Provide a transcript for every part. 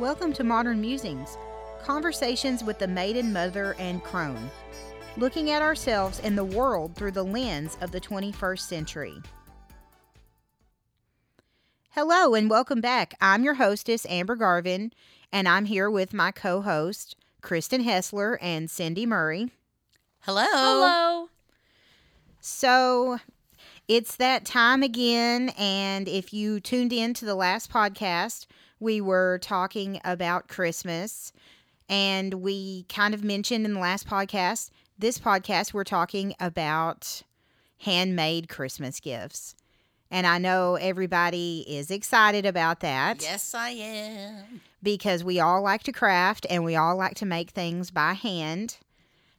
Welcome to Modern Musings, conversations with the maiden, mother, and crone, looking at ourselves and the world through the lens of the 21st century. Hello and welcome back. I'm your hostess, Amber Garvin, and I'm here with my co host, Kristen Hessler and Cindy Murray. Hello. Hello. So it's that time again, and if you tuned in to the last podcast, we were talking about Christmas, and we kind of mentioned in the last podcast, this podcast, we're talking about handmade Christmas gifts. And I know everybody is excited about that Yes, I am. because we all like to craft and we all like to make things by hand.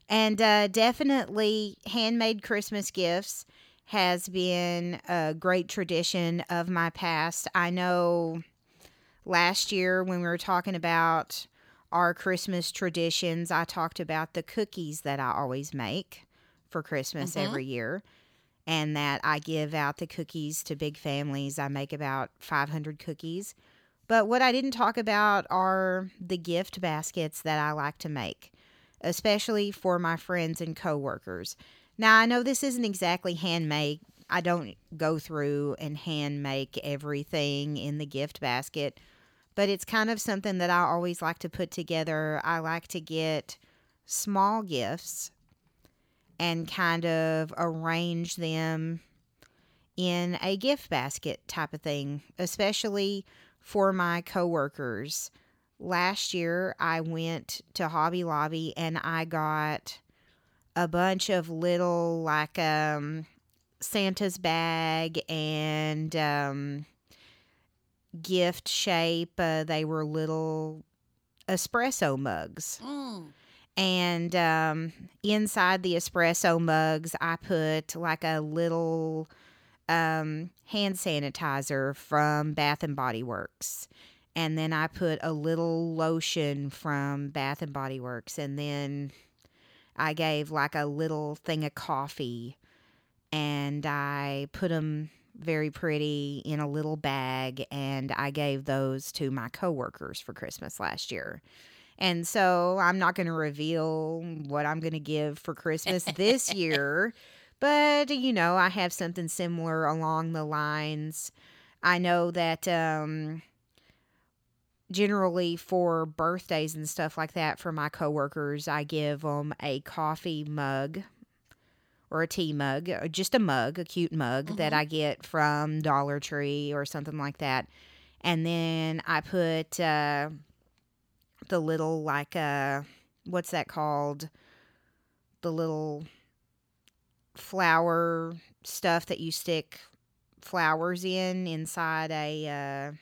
And uh, definitely, handmade Christmas gifts has been a great tradition of my past. I know last year when we were talking about our Christmas traditions, I talked about the cookies that I always make for Christmas Mhm. every year. And that I give out the cookies to big families. I make about 500 cookies. But what I didn't talk about are the gift baskets that I like to make, especially for my friends and coworkers. Now, I know this isn't exactly handmade. I don't go through and hand make everything in the gift basket, but it's kind of something that I always like to put together. I like to get small gifts and kind of arrange them in a gift basket type of thing, especially for my coworkers. Last year, I went to Hobby Lobby and I got a bunch of little, like, um, Santa's bag and um, gift shape. Uh, they were little espresso mugs. Mm. And um, inside the espresso mugs, I put like a little um, hand sanitizer from Bath and Body Works. And then I put a little lotion from Bath and Body Works. And then I gave like a little thing of coffee. And I put them very pretty in a little bag. And I gave those to my coworkers for Christmas last year. And so I'm not going to reveal what I'm going to give for Christmas this year. But, you know, I have something similar along the lines. I know that um, generally for birthdays and stuff like that for my coworkers, I give them a coffee mug or a tea mug, or just a mug, a cute mug that Mhm. I get from Dollar Tree or something like that. And then I put uh, the little, like, uh, what's that called? The little flower stuff that you stick flowers in inside a uh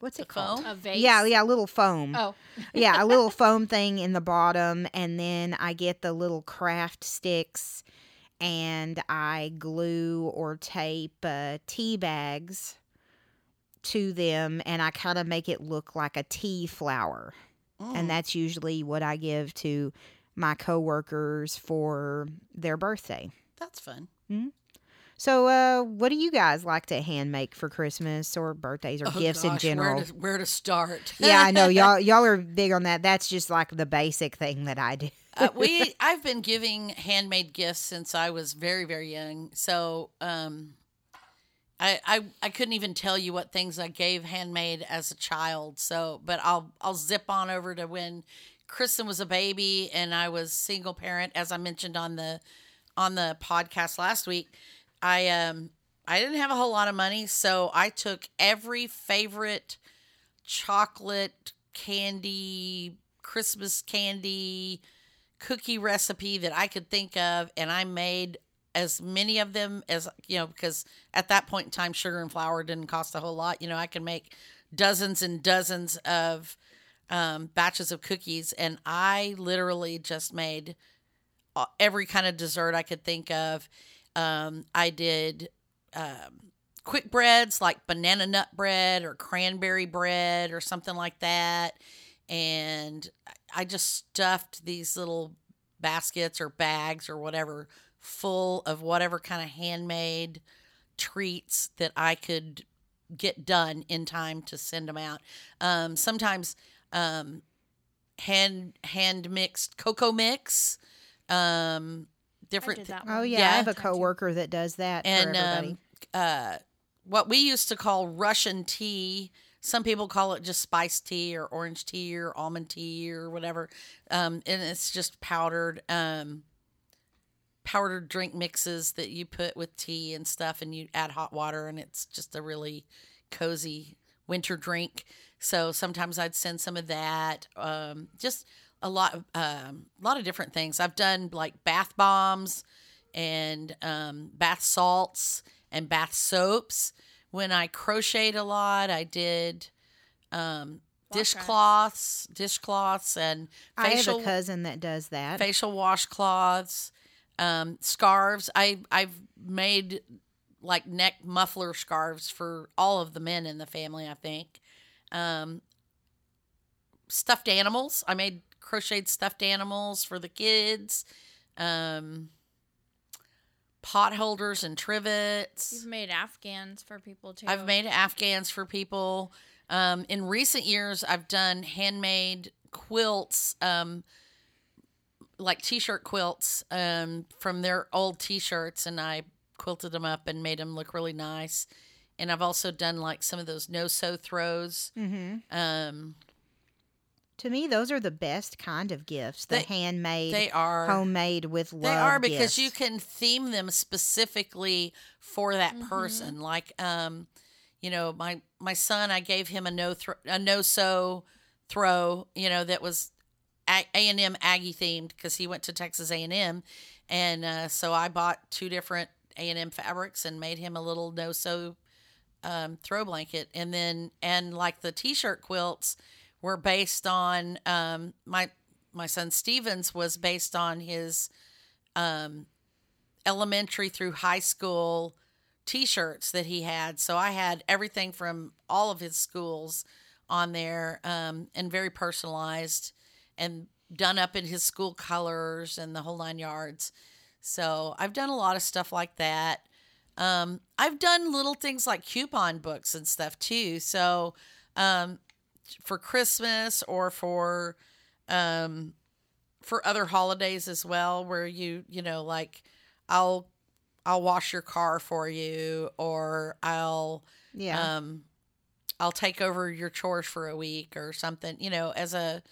what's The it called? foam? A vase. Yeah, yeah, a little foam. Oh, yeah, a little foam thing in the bottom and then I get the little craft sticks and I glue or tape uh, tea bags to them and I kind of make it look like a tea flower Mm. and that's usually what I give to my coworkers for their birthday. that's fun. So, uh, what do you guys like to hand make for Christmas or birthdays or Oh, gifts in general? Where to, where to start? yeah, I know y'all y'all are big on that. That's just like the basic thing that I do. uh, we I've been giving handmade gifts since I was very very young. So um, I, I I couldn't even tell you what things I gave handmade as a child. So, but I'll I'll zip on over to when Kristen was a baby and I was single parent, as I mentioned on the on the podcast last week. I um I didn't have a whole lot of money, so I took every favorite chocolate candy, Christmas candy, cookie recipe that I could think of, and I made as many of them as you know because at that point in time sugar and flour didn't cost a whole lot. You know i could make dozens and dozens of um, batches of cookies and i literally just made uh, every kind of dessert i could think of um, i did um, quick breads like banana nut bread or cranberry bread or something like that and i just stuffed these little baskets or bags or whatever full of whatever kind of handmade treats that I could get done in time to send them out. Um, sometimes um, hand hand mixed cocoa mix, um, different. did thi- that Oh one. yeah, I have a coworker that does that for and everybody. um, uh, what we used to call Russian tea. Some people call it just spice tea or orange tea or almond tea or whatever, um, and it's just powdered, um, powdered drink mixes that you put with tea and stuff, and you add hot water, and it's just a really cozy winter drink. So sometimes I'd send some of that. Um, just a lot, of, um, a lot of different things. I've done like bath bombs and um, bath salts and bath soaps. When I crocheted a lot, I did um, dishcloths, dishcloths, and I have a cousin that does that. facial washcloths, um, scarves. I I've made like neck muffler scarves for all of the men in the family. I think um, stuffed animals. I made crocheted stuffed animals for the kids. Um, pot holders and trivets. You've made Afghans for people too. I've made Afghans for people. Um, in recent years, I've done handmade quilts, um, like t-shirt quilts um, from their old t-shirts, and I quilted them up and made them look really nice. And I've also done like some of those no-sew throws. hmm Um, To me, those are the best kind of gifts. The They- handmade, they are homemade with love. They are because gifts. you can theme them specifically for that person. Like, um, you know, my my son, I gave him a no thro- a no sew throw. You know, that was A and M Aggie themed because he went to Texas A and M, and uh, so I bought two different A and M fabrics and made him a little no sew um, throw blanket, and then and like the t-shirt quilts were based on um, my my son Stevens was based on his um, elementary through high school t-shirts that he had. So I had everything from all of his schools on there um, and very personalized and done up in his school colors and the whole nine yards. So I've done a lot of stuff like that. Um, I've done little things like coupon books and stuff too. So um, for Christmas or for um, for other holidays as well, where you you know like I'll I'll wash your car for you or I'll yeah. um I'll take over your chores for a week or something, you know, as a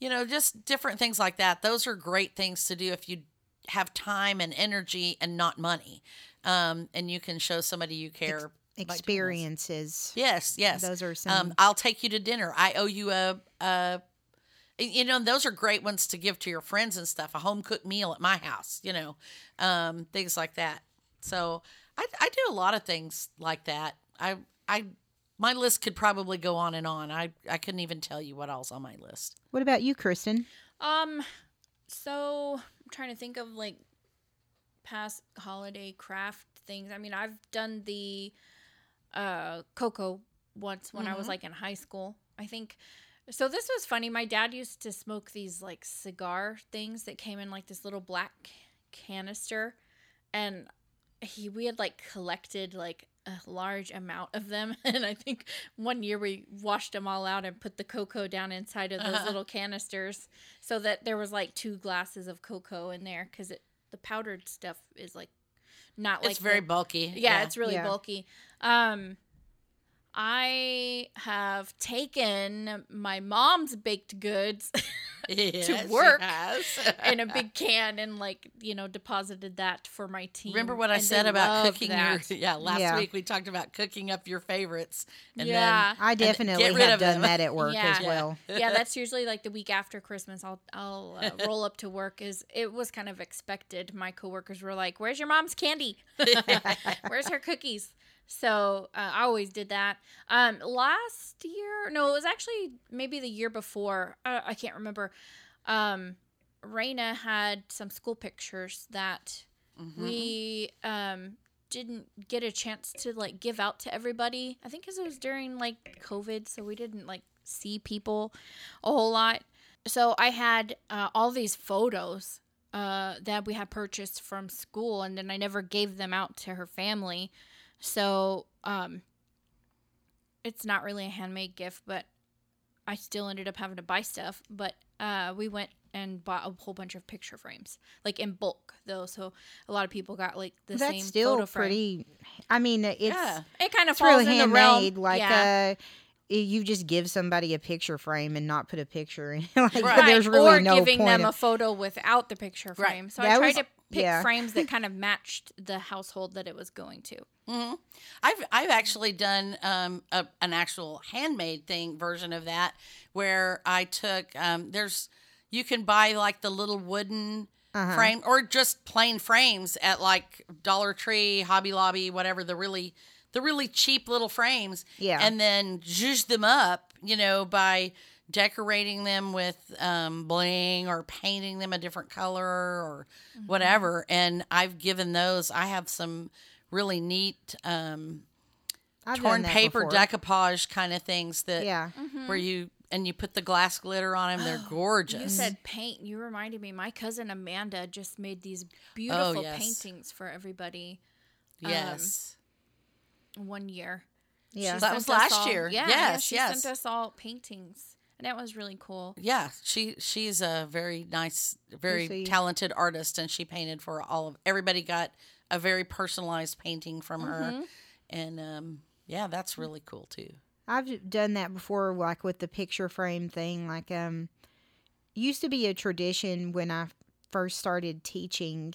you know, just different things like that. Those are great things to do if you have time and energy and not money. Um and you can show somebody you care by doing this. Experiences. Yes, yes. Those are some. Um, I'll take you to dinner. I owe you a, a, you know, those are great ones to give to your friends and stuff. A home cooked meal at my house, you know, um, things like that. So I, I do a lot of things like that. I, I, my list could probably go on and on. I, I couldn't even tell you what else on my list. what about you, Kristen? Um, so I'm trying to think of like past holiday craft things. I mean, I've done the uh cocoa once when I was Mhm. like in high school. I think so this was funny. My dad used to smoke these like cigar things that came in like this little black canister and he we had like collected like a large amount of them and I think one year we washed them all out and put the cocoa down inside of those Uh-huh. little canisters so that there was like two glasses of cocoa in there cuz it the powdered stuff is like not like it's very the- bulky. yeah, it's really Yeah. bulky. Um I have taken my mom's baked goods Yes, she work in a big can and like, you know, deposited that for my team. Remember what I said about cooking that. your? Yeah, last Yeah. week we talked about cooking up your favorites, and yeah. I then definitely get rid have of done them. that at work Yeah. as well. yeah, that's usually like the week after Christmas. I'll I'll uh, roll up to work. Is it was kind of expected. My coworkers were like, "Where's your mom's candy? Where's her cookies?" So uh, I always did that. Um, last year, no, it was actually maybe the year before. Uh, I can't remember. Um, Raina had some school pictures that then we um didn't get a chance to like give out to everybody i think because it was during like covid so we didn't like see people a whole lot so i had uh, all these photos uh, that we had purchased from school and then i never gave them out to her family so um it's not really a handmade gift, but I still ended up having to buy stuff. But uh, we went and bought a whole bunch of picture frames, like in bulk though. So a lot of people got like the That's same still photo frame. pretty. I mean, it's Yeah. It kind of it's falls really in the realm. handmade. Like yeah. uh, you just give somebody a picture frame and not put a picture in. like Right. there's really or no giving them of- a photo without the picture Right. frame. So That I tried was- to pick yeah. frames that kind of matched the household that it was going to. Hmm I've I've actually done um, a, an actual handmade thing version of that where I took um, there's you can buy like the little wooden Uh-huh. frame or just plain frames at like Dollar Tree, Hobby Lobby, whatever the really the really cheap little frames. Yeah. and then zhuzh them up, you know, by decorating them with um, bling or painting them a different color or whatever. And I've given those. I have some really neat um, I've torn paper before. decoupage kind of things that Yeah. where you and you put the glass glitter on them. They're gorgeous. You said paint. You reminded me. My cousin Amanda just made these beautiful Oh, yes. paintings for everybody yes. one year. Yeah. She That was last all- year. Yeah, Yes, yeah, she yes. sent us all paintings, and that was really cool. yeah, she she's a very nice, very talented artist, and she painted for all of everybody. Got a very personalized painting from Mm-hmm. her, and um, yeah, that's really cool too. I've done that before, like with the picture frame thing. Like, um, used to be a tradition when I first started teaching,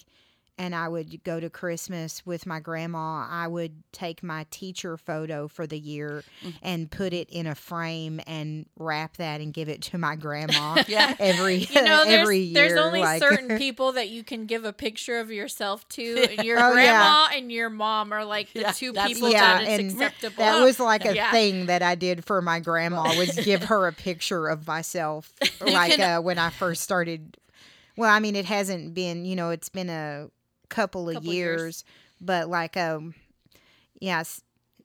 and I would go to Christmas with my grandma. I would take my teacher photo for the year Mm. and put it in a frame and wrap that and give it to my grandma. Yeah. every You know, there's, year. there's only like- certain people that you can give a picture of yourself to. and Your Oh, yeah. grandma and your mom are like the Yeah, two people the yeah, that it's and acceptable. that was like a Yeah. thing that I did for my grandma was give her a picture of myself, like can- uh, when I first started. Well, I mean, it hasn't been, you know, it's been a couple of Couple years, years. but like, um, yes,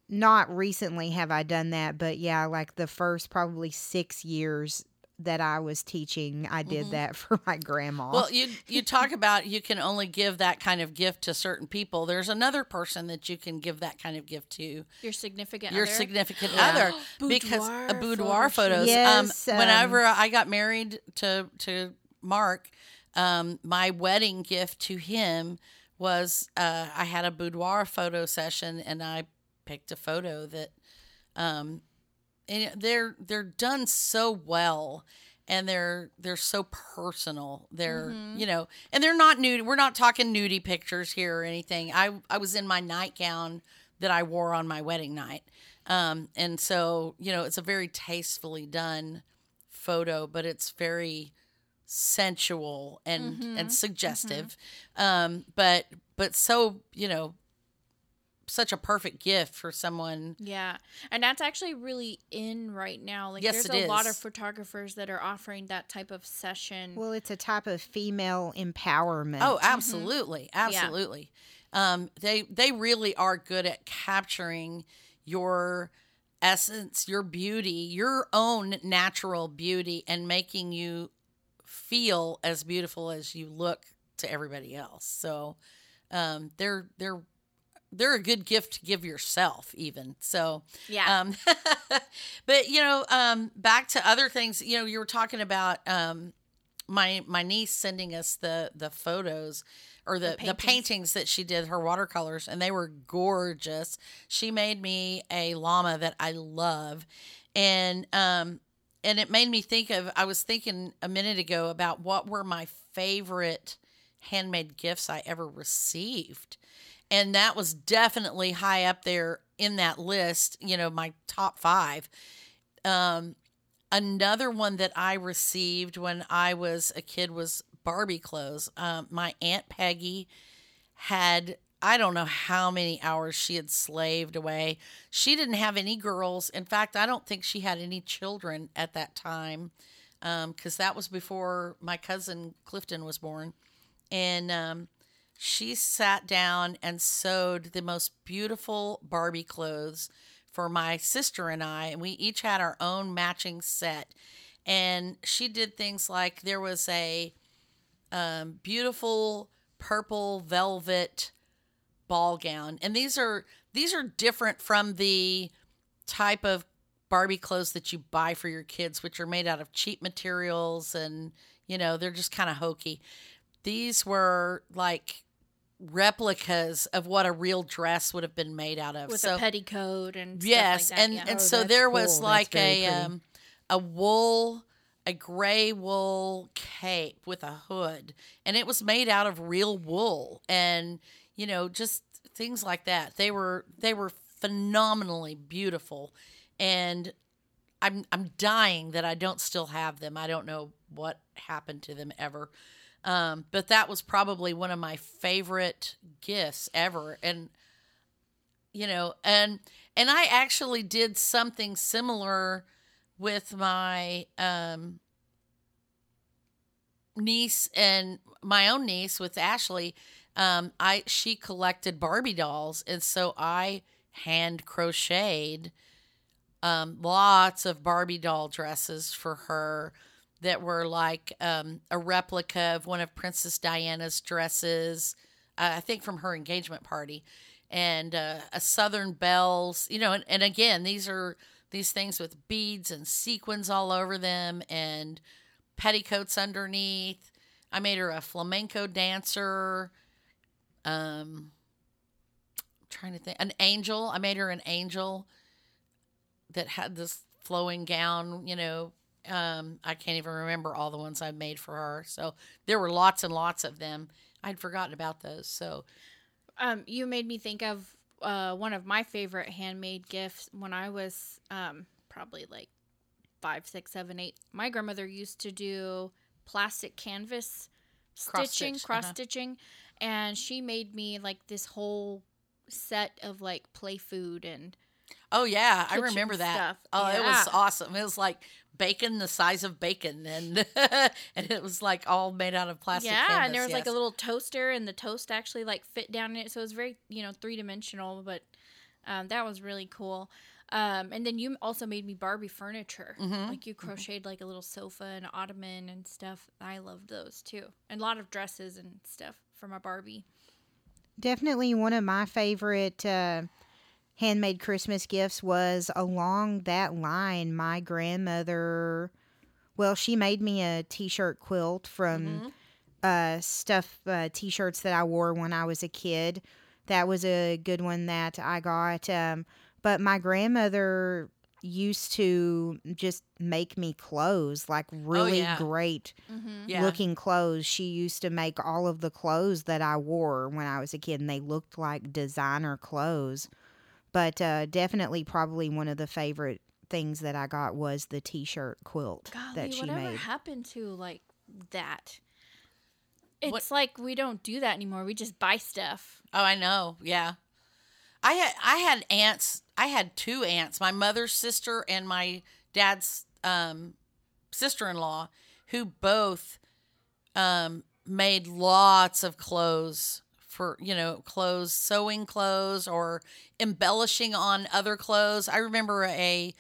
not recently have I done that, but yeah, like the first probably six years that I was teaching, I did that for my grandma. Mm-hmm. Well, you you talk about you can only give that kind of gift to certain people. There's another person that you can give that kind of gift to. your significant your other. significant Yeah. other because Boudoir a boudoir photo photos. Yes, um, um, whenever I got married to to Mark, um, my wedding gift to him was uh, I had a boudoir photo session and I picked a photo that um, and they're they're done so well and they're they're so personal. They're you know and they're not nude we're not talking nudie pictures here or anything. I i was in my nightgown that i wore on my wedding night. Um and so you know it's a very tastefully done photo but it's very sensual and and suggestive um but but so you know such a perfect gift for someone Yeah, and that's actually really in right now. Like, Yes, there's it a lot of photographers that are offering that type of session. well, it's a type of female empowerment. Oh, absolutely, Mm-hmm. absolutely. Um, they they really are good at capturing your essence, your beauty, your own natural beauty, and making you feel as beautiful as you look to everybody else. So um, they're they're they're a good gift to give yourself, even. So yeah, um, but you know, um, back to other things. You know, you were talking about um, my my niece sending us the the photos or the, the paintings. paintings. that she did her watercolors and they were gorgeous she made me a llama that i love and um and it made me think of i was thinking a minute ago about what were my favorite handmade gifts i ever received. And that was definitely high up there in that list you know my top five. Um another one that i received when i was a kid was barbie clothes. Um, my aunt peggy had i don't know how many hours she had slaved away. She didn't have any girls. In fact i don't think she had any children at that time because that was before my cousin clifton was born. And um, she sat down and sewed the most beautiful Barbie clothes for my sister and I, and we each had our own matching set. And she did things like there was a um, beautiful purple velvet ball gown, and these are these are different from the type of Barbie clothes that you buy for your kids, which are made out of cheap materials and, you know, they're just kind of hokey. These were like replicas of what a real dress would have been made out of. with so a petticoat and stuff yes, like that, and yeah. and Oh, so there was That's like a um, a wool a gray wool cape with a hood and it was made out of real wool and you know just things like that. They were they were phenomenally beautiful. And i'm i'm dying that i don't still have them. I don't know what happened to them ever. Um, but that was probably one of my favorite gifts ever. And you know and and i actually did something similar with my um niece and my own niece with ashley um i she collected barbie dolls and so i hand crocheted um lots of barbie doll dresses for her that were like um, a replica of one of Princess Diana's dresses, uh, I think from her engagement party, and uh, a Southern belles. You know, and, and again, these are these things with beads and sequins all over them, and petticoats underneath. I made her a flamenco dancer. Um, I'm trying to think, an angel. I made her an angel that had this flowing gown. You know, um, I can't even remember all the ones I made for her. So there were lots and lots of them. I'd forgotten about those. So um, you made me think of uh, one of my favorite handmade gifts when I was um, probably like five, six, seven, eight. My grandmother used to do plastic canvas Cross stitching, stitch, cross uh-huh. stitching, and she made me like this whole set of like play food and oh yeah, I remember that. stuff. Oh, it was awesome. It was like bacon the size of bacon, and and it was like all made out of plastic. yeah, canvas, and there was like a little toaster, and the toast actually like fit down in it, so it was very you know three dimensional. But um, that was really cool. Um, and then you also made me Barbie furniture. Mhm. Like you crocheted like a little sofa and ottoman and stuff. I loved those too, and a lot of dresses and stuff for my Barbie. Definitely one of my favorite uh, handmade Christmas gifts was along that line. My grandmother, well, she made me a t shirt quilt from uh, stuff, uh, t shirts that I wore when I was a kid. That was a good one that I got. Um, but my grandmother used to just make me clothes, like really yeah. great Mm-hmm. yeah. looking clothes. She used to make all of the clothes that I wore when I was a kid, and they looked like designer clothes. But uh, definitely, probably one of the favorite things that I got was the T-shirt quilt Golly, that she whatever made. happened to like that? What- It's like we don't do that anymore. We just buy stuff. Oh, I know. Yeah. I had I had aunts. I had two aunts, my mother's sister and my dad's um, sister-in-law, who both um, made lots of clothes for you know clothes, sewing clothes or embellishing on other clothes. I remember a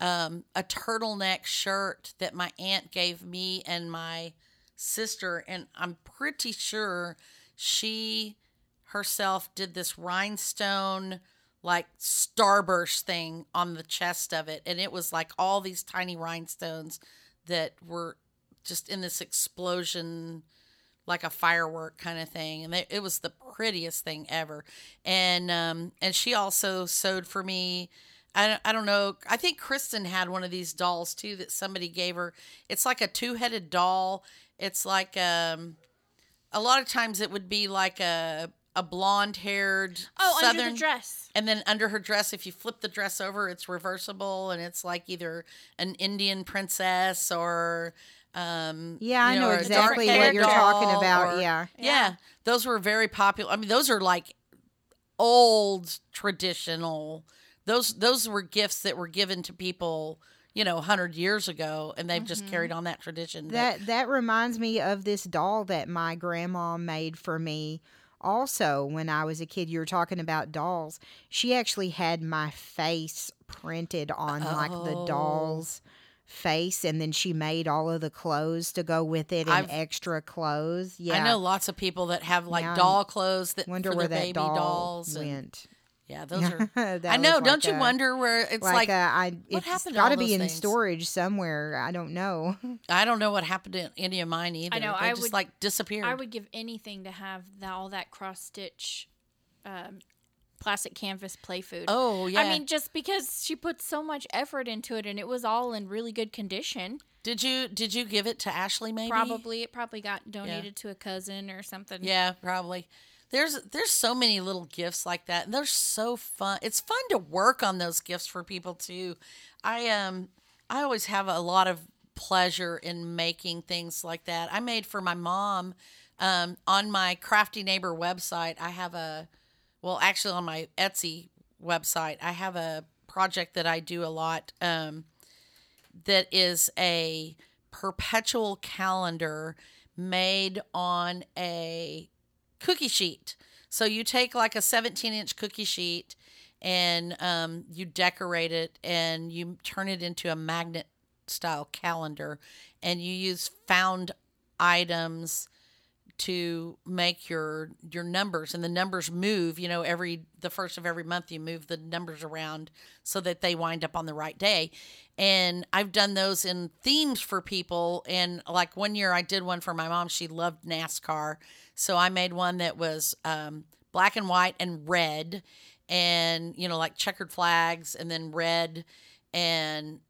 um, a turtleneck shirt that my aunt gave me and my sister, and I'm pretty sure she herself did this rhinestone like starburst thing on the chest of it and it was like all these tiny rhinestones that were just in this explosion like a firework kind of thing and it, it was the prettiest thing ever. And um and she also sewed for me I I don't know i think kristen had one of these dolls too that somebody gave her. It's like a two-headed doll. It's like um a lot of times it would be like a a blonde haired Oh, southern under the dress. and then under her dress if you flip the dress over it's reversible and it's like either an indian princess or um Yeah, I you know or a exactly what you're talking about. or- yeah. yeah. Yeah. those were very popular i mean those are like old traditional those those were gifts that were given to people you know 100 years ago and they've just carried on that tradition But- That that reminds me of this doll that my grandma made for me. Also, when I was a kid, you were talking about dolls. She actually had my face printed on like the Oh. doll's face, and then she made all of the clothes to go with it and I've- extra clothes. Yeah, i know lots of people that have like Yeah. doll clothes that Wonder where that baby doll dolls and- went. Yeah, those are. I know. was don't like you a- wonder where it's like, like? uh, I, what it's happened got to be those in things? storage somewhere. I don't know. I don't know what happened to any of mine either. I know, They I just would- like disappeared. I would give anything to have that, all that cross stitch, um, plastic canvas play food. oh yeah. I mean, just because she put so much effort into it and it was all in really good condition. did you did you give it to Ashley? Maybe Probably it probably got donated to a cousin or something. Yeah, probably. There's there's so many little gifts like that. And they're so fun. It's fun to work on those gifts for people too. I um I always have a lot of pleasure in making things like that. I made for my mom um on my crafty neighbor website. I have a well, actually on my Etsy website, I have a project that I do a lot um that is a perpetual calendar made on a cookie sheet. So you take like a 17 inch cookie sheet and um, you decorate it and you turn it into a magnet style calendar and you use found items to make your your numbers and the numbers move you know every the first of every month you move the numbers around so that they wind up on the right day. And i've done those in themes for people. And like one year i did one for my mom. She loved nascar. So i made one that was um, black and white and red and you know like checkered flags and then red. And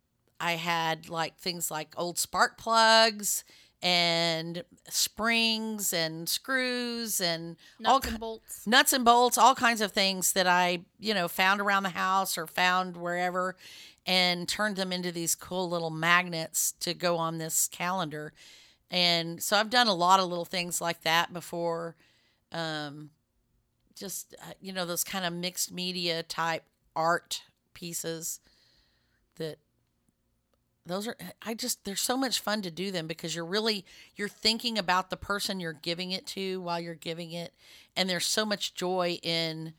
i had like things like old spark plugs and springs and screws and Nuts ki- and bolts. nuts and bolts, all kinds of things that I, you know, found around the house or found wherever and turned them into these cool little magnets to go on this calendar. And so I've done a lot of little things like that before. Um, just, uh, you know, those kind of mixed media type art pieces that those are i just they're so much fun to do them because you're really you're thinking about the person you're giving it to while you're giving it and there's so much joy in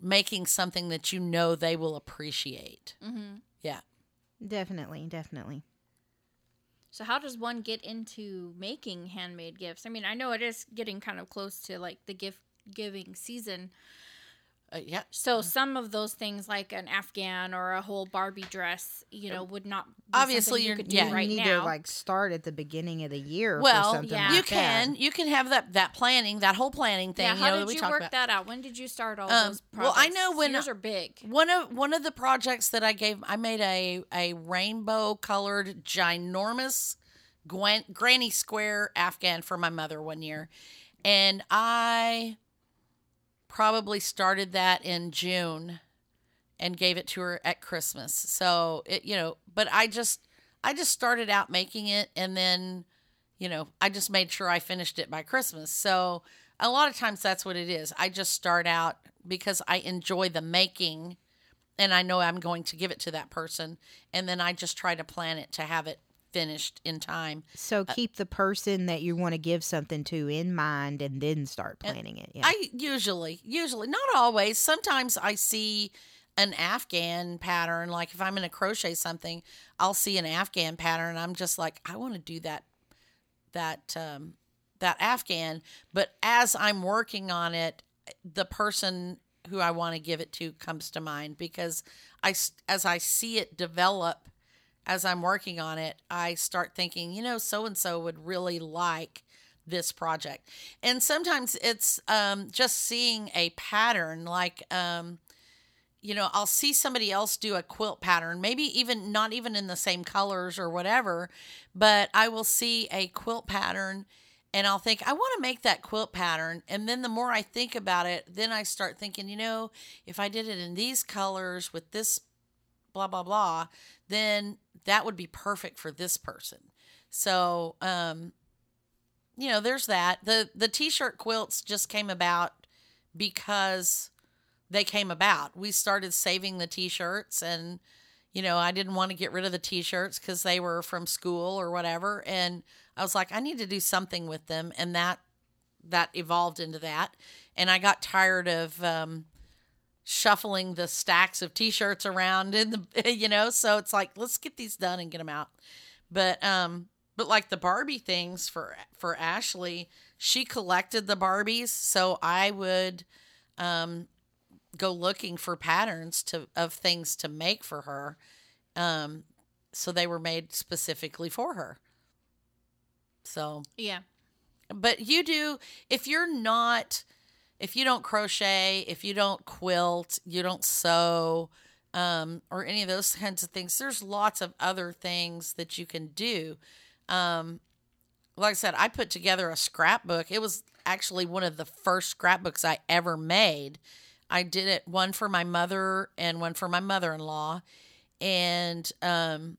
making something that you know they will appreciate hmm yeah definitely, definitely. So how does one get into making handmade gifts? I mean, I know it is getting kind of close to like the gift giving season. Uh, yeah So some of those things, like an Afghan or a whole Barbie dress, you know, would not be Obviously, something you you're- could do yeah. you right need now. to like start at the beginning of the year well for something yeah. like you that. can you can have that that planning that whole planning thing yeah, you how know did that we you work about that out? When did you start all Um, those well. I know when- yours are big. One of one of the projects that I gave, I made a a rainbow colored ginormous Gwen, granny square Afghan for my mother one year, and I probably started that in June and gave it to her at Christmas. So it you know, but I just I just started out making it and then you know, I just made sure I finished it by Christmas. So a lot of times that's what it is. I just start out because I enjoy the making and I know I'm going to give it to that person and then I just try to plan it to have it finished in time. So keep the person that you want to give something to in mind and then start planning it. Yeah. I usually, usually, not always. Sometimes I see an Afghan pattern. Like if I'm going to crochet something, I'll see an Afghan pattern. And I'm just like, I want to do that, that, um, that Afghan. But as I'm working on it, the person who I want to give it to comes to mind because I, as I see it develop, as I'm working on it, I start thinking, you know, so and so would really like this project. And sometimes it's um, just seeing a pattern, like, um, you know, I'll see somebody else do a quilt pattern, maybe even not even in the same colors or whatever, but I will see a quilt pattern and I'll think, I want to make that quilt pattern. And then the more I think about it, then I start thinking, you know, if I did it in these colors with this blah, blah, blah, then that would be perfect for this person. So, um, you know, there's that. The the t-shirt quilts just came about because they came about. We started saving the t-shirts and you know, I didn't want to get rid of the t-shirts cuz they were from school or whatever and I was like I need to do something with them and that that evolved into that. And I got tired of um shuffling the stacks of t-shirts around in the you know, so it's like let's get these done and get them out. But um but like the Barbie things for for Ashley, she collected the Barbies, so I would um go looking for patterns to of things to make for her. Um, so they were made specifically for her. So, Yeah. but you do if you're not if you don't crochet, if you don't quilt, you don't sew, um, or any of those kinds of things, there's lots of other things that you can do. Um, like I said, I put together a scrapbook. It was actually one of the first scrapbooks I ever made. I did it one for my mother and one for my mother in law. And um,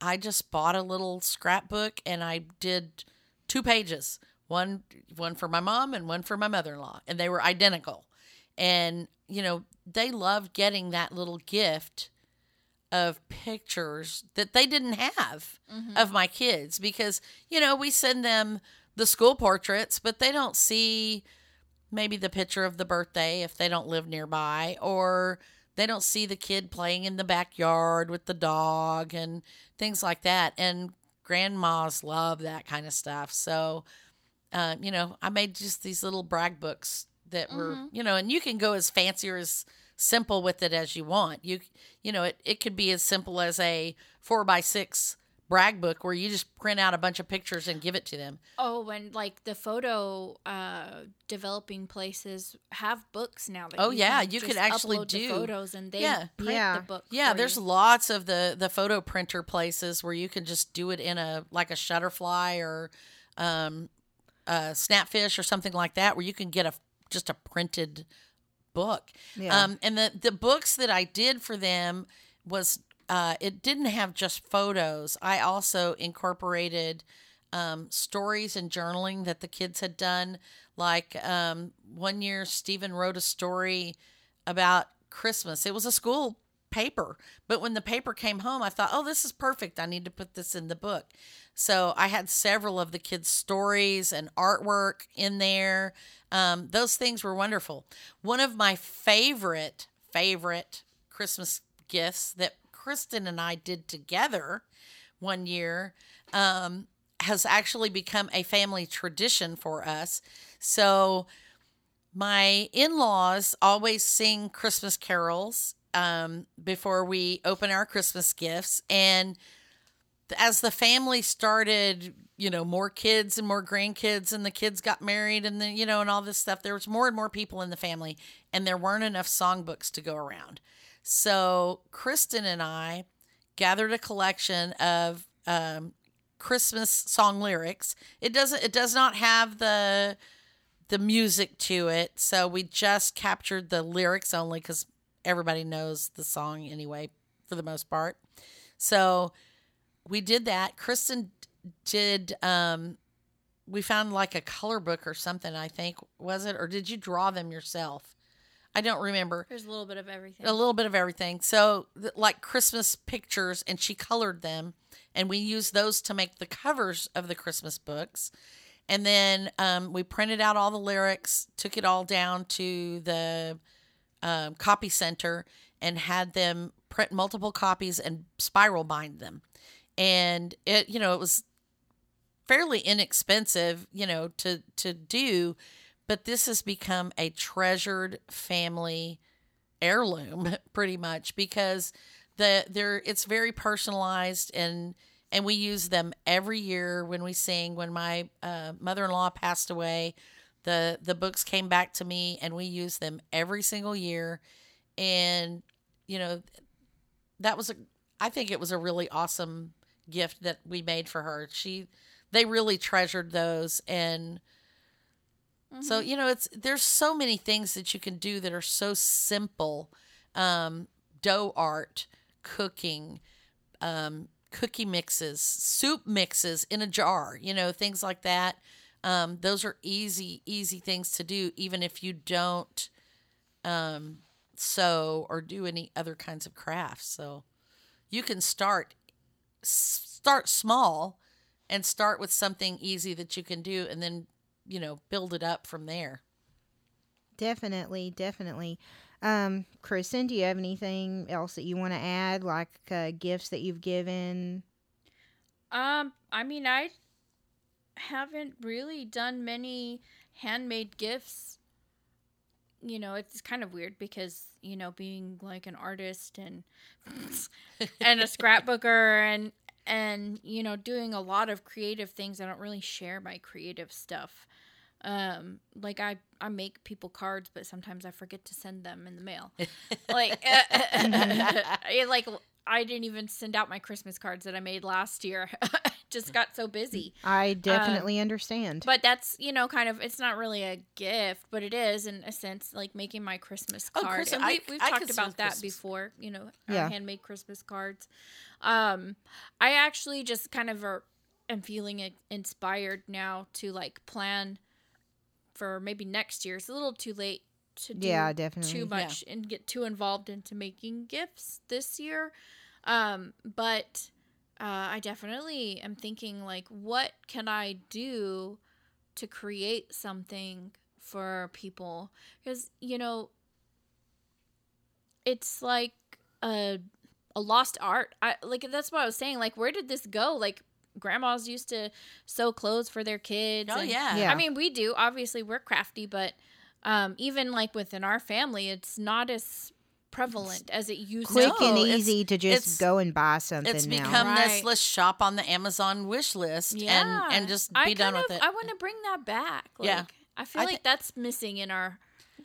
I just bought a little scrapbook and I did two pages one one for my mom and one for my mother-in-law and they were identical. And you know they loved getting that little gift of pictures that they didn't have mm-hmm. of my kids because you know we send them the school portraits but they don't see maybe the picture of the birthday if they don't live nearby or they don't see the kid playing in the backyard with the dog and things like that. And grandmas love that kind of stuff. So uh, you know i made just these little brag books that were you know and you can go as fancy or as simple with it as you want you you know it, it could be as simple as a four by six brag book where you just print out a bunch of pictures and give it to them Oh, and like the photo uh, developing places have books now. That Oh, yeah, can you could actually upload the do- photos, and they Yeah. print Yeah. the book. Yeah, for there's you. lots of the the photo printer places where you can just do it in a like a Shutterfly or um, a Snapfish or something like that, where you can get a just a printed book. Yeah. Um, and the the books that I did for them was uh, it didn't have just photos. I also incorporated um, stories and journaling that the kids had done. Like um, one year, Stephen wrote a story about Christmas. It was a school paper, but when the paper came home, I thought, oh, this is perfect. I need to put this in the book. So I had several of the kids' stories and artwork in there. Um, those things were wonderful. One of my favorite, favorite Christmas gifts that Kristen and I did together one year um, has actually become a family tradition for us. So my in-laws always sing Christmas carols um, before we open our Christmas gifts, and as the family started, you know, more kids and more grandkids, and the kids got married, and then you know, and all this stuff, there was more and more people in the family, and there weren't enough songbooks to go around. So Kristen and I gathered a collection of um, Christmas song lyrics. It doesn't. It does not have the the music to it, so we just captured the lyrics only because everybody knows the song anyway, for the most part. So we did that. Kristen did. Um, we found like a color book or something. I think was it, or did you draw them yourself? I don't remember There's a little bit of everything. a little bit of everything. So, th- like Christmas pictures, and she colored them, and we used those to make the covers of the Christmas books. And then um, we printed out all the lyrics, took it all down to the um, copy center, and had them print multiple copies and spiral bind them. And it, you know, it was fairly inexpensive, you know, to to do, but this has become a treasured family heirloom pretty much because the they're it's very personalized and and we use them every year when we sing when my uh, mother-in-law passed away the the books came back to me and we use them every single year. And you know that was a i think it was a really awesome gift that we made for her. She they really treasured those and so you know it's there's so many things that you can do that are so simple um, dough art cooking um, cookie mixes soup mixes in a jar you know things like that um, those are easy easy things to do even if you don't um, sew or do any other kinds of crafts so you can start start small and start with something easy that you can do and then you know build it up from there Definitely, definitely. Um, Kristen, do you have anything else that you want to add, like uh, gifts that you've given? Um, I mean, I haven't really done many handmade gifts. you know, it's kind of weird because, you know, being like an artist and and a scrapbooker and and you know, doing a lot of creative things, I don't really share my creative stuff. Um like I I make people cards, but sometimes I forget to send them in the mail. like it, eh, eh, eh, like I didn't even send out my Christmas cards that I made last year. Just got so busy. I definitely understand. But that's, you know, kind of it's not really a gift, but it is in a sense like making my Christmas Oh, card. Christ- and We, we've I talked consider about that Christmas- before, you know, our Yeah. handmade Christmas cards. Um I actually just kind of are, am feeling i- inspired now to like plan for maybe next year. It's a little too late to do Yeah, definitely. too Yeah. much and get too involved into making gifts this year. Um, but uh, I definitely am thinking like, what can I do to create something for people? Because you know, it's like a a lost art. I like that's what I was saying. Like, where did this go? Like. Grandmas used to sew clothes for their kids. Oh and- yeah. Yeah. I mean, we do. Obviously, we're crafty, but um, even like within our family, it's not as prevalent as it used Quick to. and No, it's- easy to just go and buy something It's now. become this Right. let's shop on the Amazon wish list Yeah, and and just be I done with of- it. I want to bring that back. Like, Yeah. I feel I like that's missing in our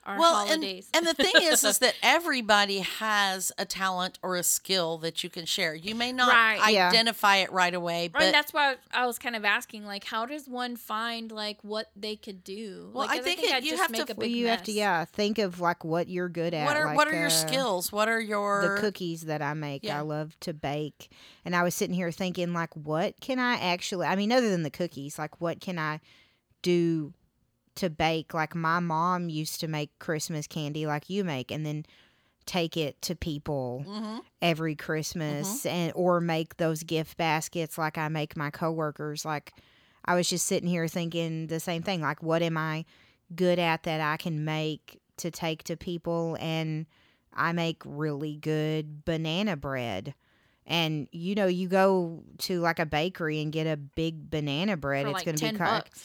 our well, and, holidays. and the thing is, is that everybody has a talent or a skill that you can share. You may not Right. Yeah. identify it right away, but and that's why I was kind of asking, like, how does one find like what they could do? Well, like, I 'cause think it- you just have to- a well, big you have to yeah think of like what you're good at. what are like, what are your uh, skills? What are your the cookies that I make. Yeah. I love to bake. And I was sitting here thinking like what can I actually I mean other than the cookies, like what can I do to bake? Like my mom used to make Christmas candy like you make and then take it to people Mhm. every Christmas and or make those gift baskets like I make my coworkers like I was just sitting here thinking the same thing like what am I good at that I can make to take to people and I make really good banana bread. And you know, you go to like a bakery and get a big banana bread, For it's like going to 10 be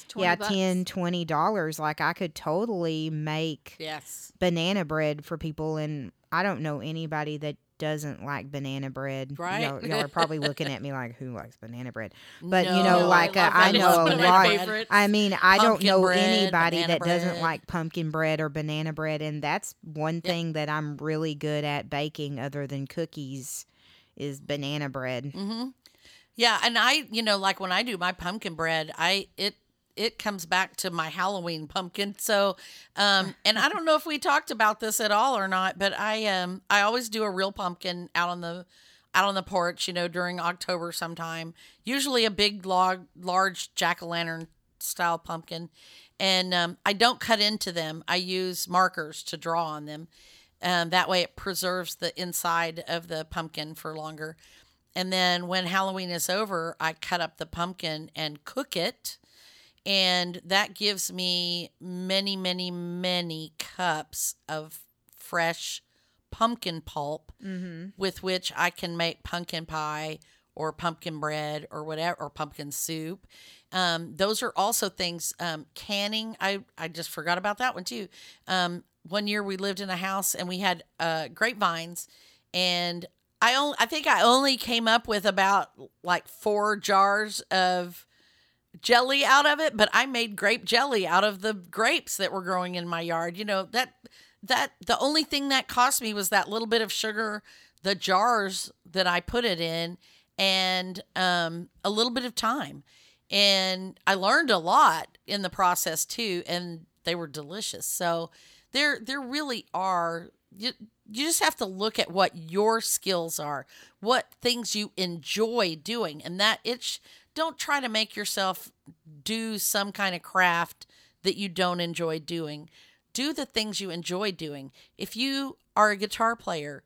20 yeah, bucks. ten, twenty dollars. Like I could totally make yes. banana bread for people and I don't know anybody that doesn't like banana bread. Right. Y'all, y'all are probably looking at me like, who likes banana bread? But, you know, like, uh, I know a one of my lot- favorites. I mean, I don't know bread, anybody that doesn't like pumpkin bread or banana bread. And that's one thing that I'm really good at baking other than cookies is banana bread. hmm Yeah, and I, you know, like when I do my pumpkin bread, I it it comes back to my Halloween pumpkin. So, um, and I don't know if we talked about this at all or not, but I um I always do a real pumpkin out on the out on the porch, you know, during October sometime. Usually a big log large jack o' lantern style pumpkin. And um, I don't cut into them. I use markers to draw on them. Um, that way it preserves the inside of the pumpkin for longer. And then when Halloween is over, I cut up the pumpkin and cook it. And that gives me many, many, many cups of fresh pumpkin pulp Mm-hmm. with which I can make pumpkin pie or pumpkin bread or whatever, or pumpkin soup. Um, those are also things. Um, canning, I, I just forgot about that one too. Um, one year we lived in a house and we had uh, grapevines, and I only, I think I only came up with about like four jars of jelly out of it, but I made grape jelly out of the grapes that were growing in my yard. You know, that that the only thing that cost me was that little bit of sugar, the jars that I put it in, and um, a little bit of time. And I learned a lot in the process too, and they were delicious. So there there really are you, you just have to look at what your skills are, what things you enjoy doing, and that it's don't try to make yourself do some kind of craft that you don't enjoy doing. Do the things you enjoy doing. If you are a guitar player,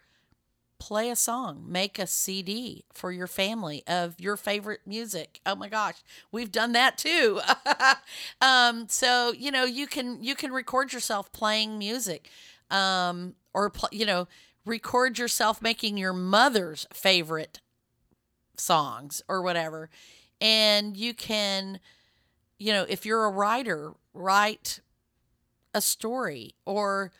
play a song, make a CD for your family of your favorite music. Oh my gosh, we've done that too. um, so you know you can you can record yourself playing music, um, or pl- you know record yourself making your mother's favorite songs or whatever, and you can, you know, if you're a writer, write a story or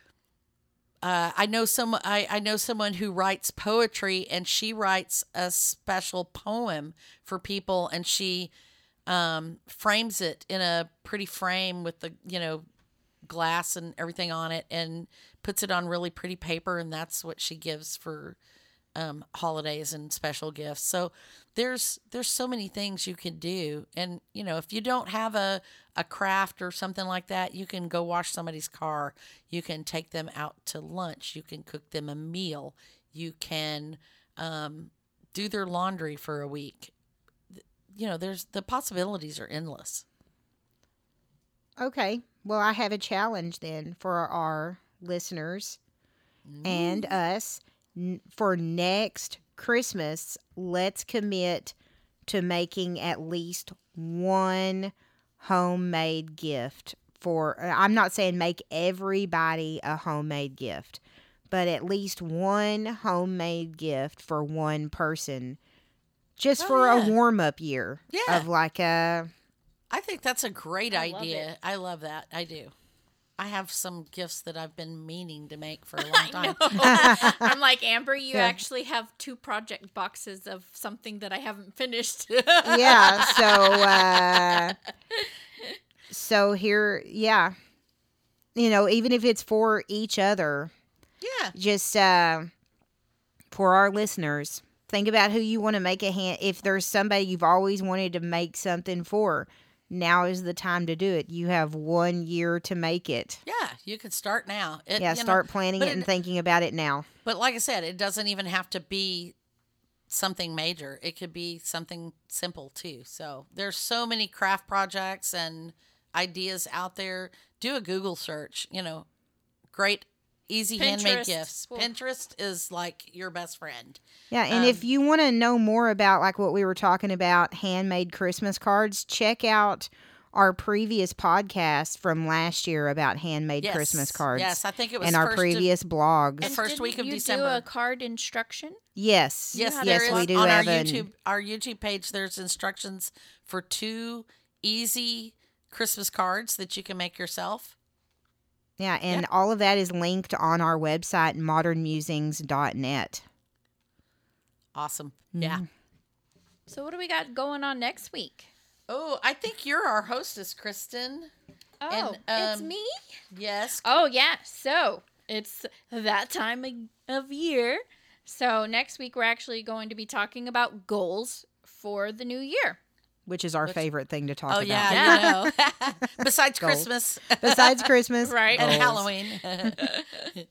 uh, I know some. I, I know someone who writes poetry, and she writes a special poem for people, and she um, frames it in a pretty frame with the you know glass and everything on it, and puts it on really pretty paper, and that's what she gives for um, holidays and special gifts. So there's there's so many things you can do, and you know if you don't have a a craft or something like that, you can go wash somebody's car. You can take them out to lunch. You can cook them a meal. You can um, do their laundry for a week. You know, there's the possibilities are endless. Okay. Well, I have a challenge then for our listeners and us. N- For next Christmas, let's commit to making at least one homemade gift for uh, I'm not saying make everybody a homemade gift, but at least one homemade gift for one person just Oh, for yeah. a warm-up year Yeah. of like a I think that's a great I idea. it. I love that. I do. I have some gifts that I've been meaning to make for a long I time. know. I'm like Amber. You Yeah. actually have two project boxes of something that I haven't finished. yeah so uh so here yeah you know even if it's for each other Yeah. just uh for our listeners think about who you want to make a hand if there's somebody you've always wanted to make something for now is the time to do it you have one year to make it Yeah. You could start now. It, yeah you know, start planning it and it- thinking about it now But like I said, it doesn't even have to be something major. It could be something simple too. So there's so many craft projects and ideas out there. Do a Google search. You know, great, easy handmade gifts. Ooh. Pinterest is like your best friend. Yeah, and if um, you want to know more about like what we were talking about, handmade Christmas cards, check out our previous podcast from last year about handmade Yes. Christmas cards. Yes, I think it was and our first of- previous blogs. And first week of you December. Do a card instruction. yes, Yes, how to there yes, is we do on our have an- YouTube our YouTube page. There's instructions for two easy Christmas cards that you can make yourself. Yeah, and all of that is linked on our website, modernmusings.net. Awesome. Mm-hmm. Yeah. So what do we got going on next week? Oh, I think you're our hostess, Kristen. Oh, And, it's um, me. Yes. Oh yeah. So it's that time of- of year. So next week we're actually going to be talking about goals for the new year. Which is our Which- favorite thing to talk Oh about. yeah, you know. Besides Goals. Christmas Besides Christmas, Right. and goals. Halloween.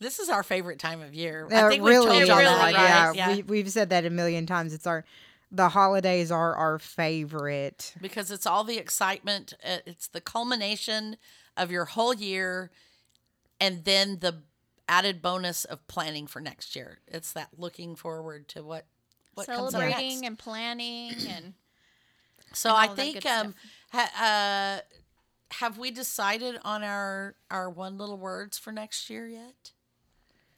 this is our favorite time of year. Uh, I think we've really told is. y'all really that, is. right? Yeah, We, we've said that a million times. It's our the holidays are our favorite. because it's all the excitement. uh, It's the culmination of your whole year, and then the added bonus of planning for next year. It's that looking forward to what what comes up Celebrating next. and planning and So I think um, ha, uh, have we decided on our our one little words for next year yet?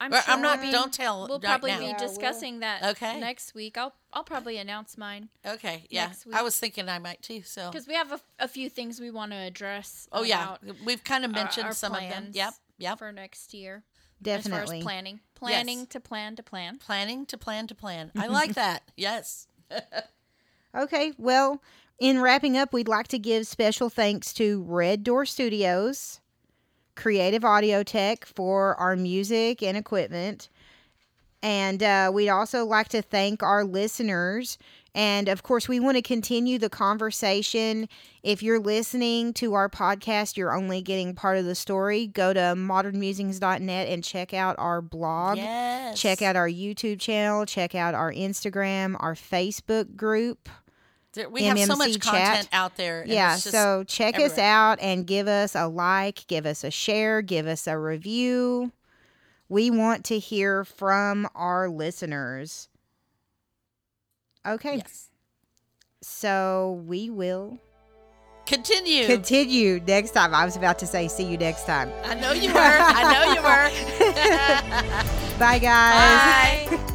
I'm, Well, sure I'm not. we'll be- Don't tell. We'll right probably now. be Yeah, we'll- discussing that Okay. next week. I'll I'll probably announce mine Okay. Yeah. next I was thinking I might too. So. because we have a, a few things we want to address. Oh yeah, we've kind of mentioned our some of them. plans Yep. Yep. For next year, as Definitely. far as planning, planning to plan to plan. Planning to plan to plan. I like that. Yes. Okay, well, in wrapping up, we'd like to give special thanks to Red Door Studios, Creative Audio Tech for our music and equipment. And uh, we'd also like to thank our listeners. And of course, we want to continue the conversation. If you're listening to our podcast, you're only getting part of the story. Go to modernmusings.net and check out our blog. yes. Check out our YouTube channel. Check out our Instagram, our Facebook group. There- We have so much MMC content chat. out there. and yeah, it's just- so check us out and give us a like, give us a share, give us a review. We want to hear from our listeners. Okay, yes. so we will Continue. continue next time. I was about to say, see you next time. I know you were. I know you were. Bye, guys. Bye.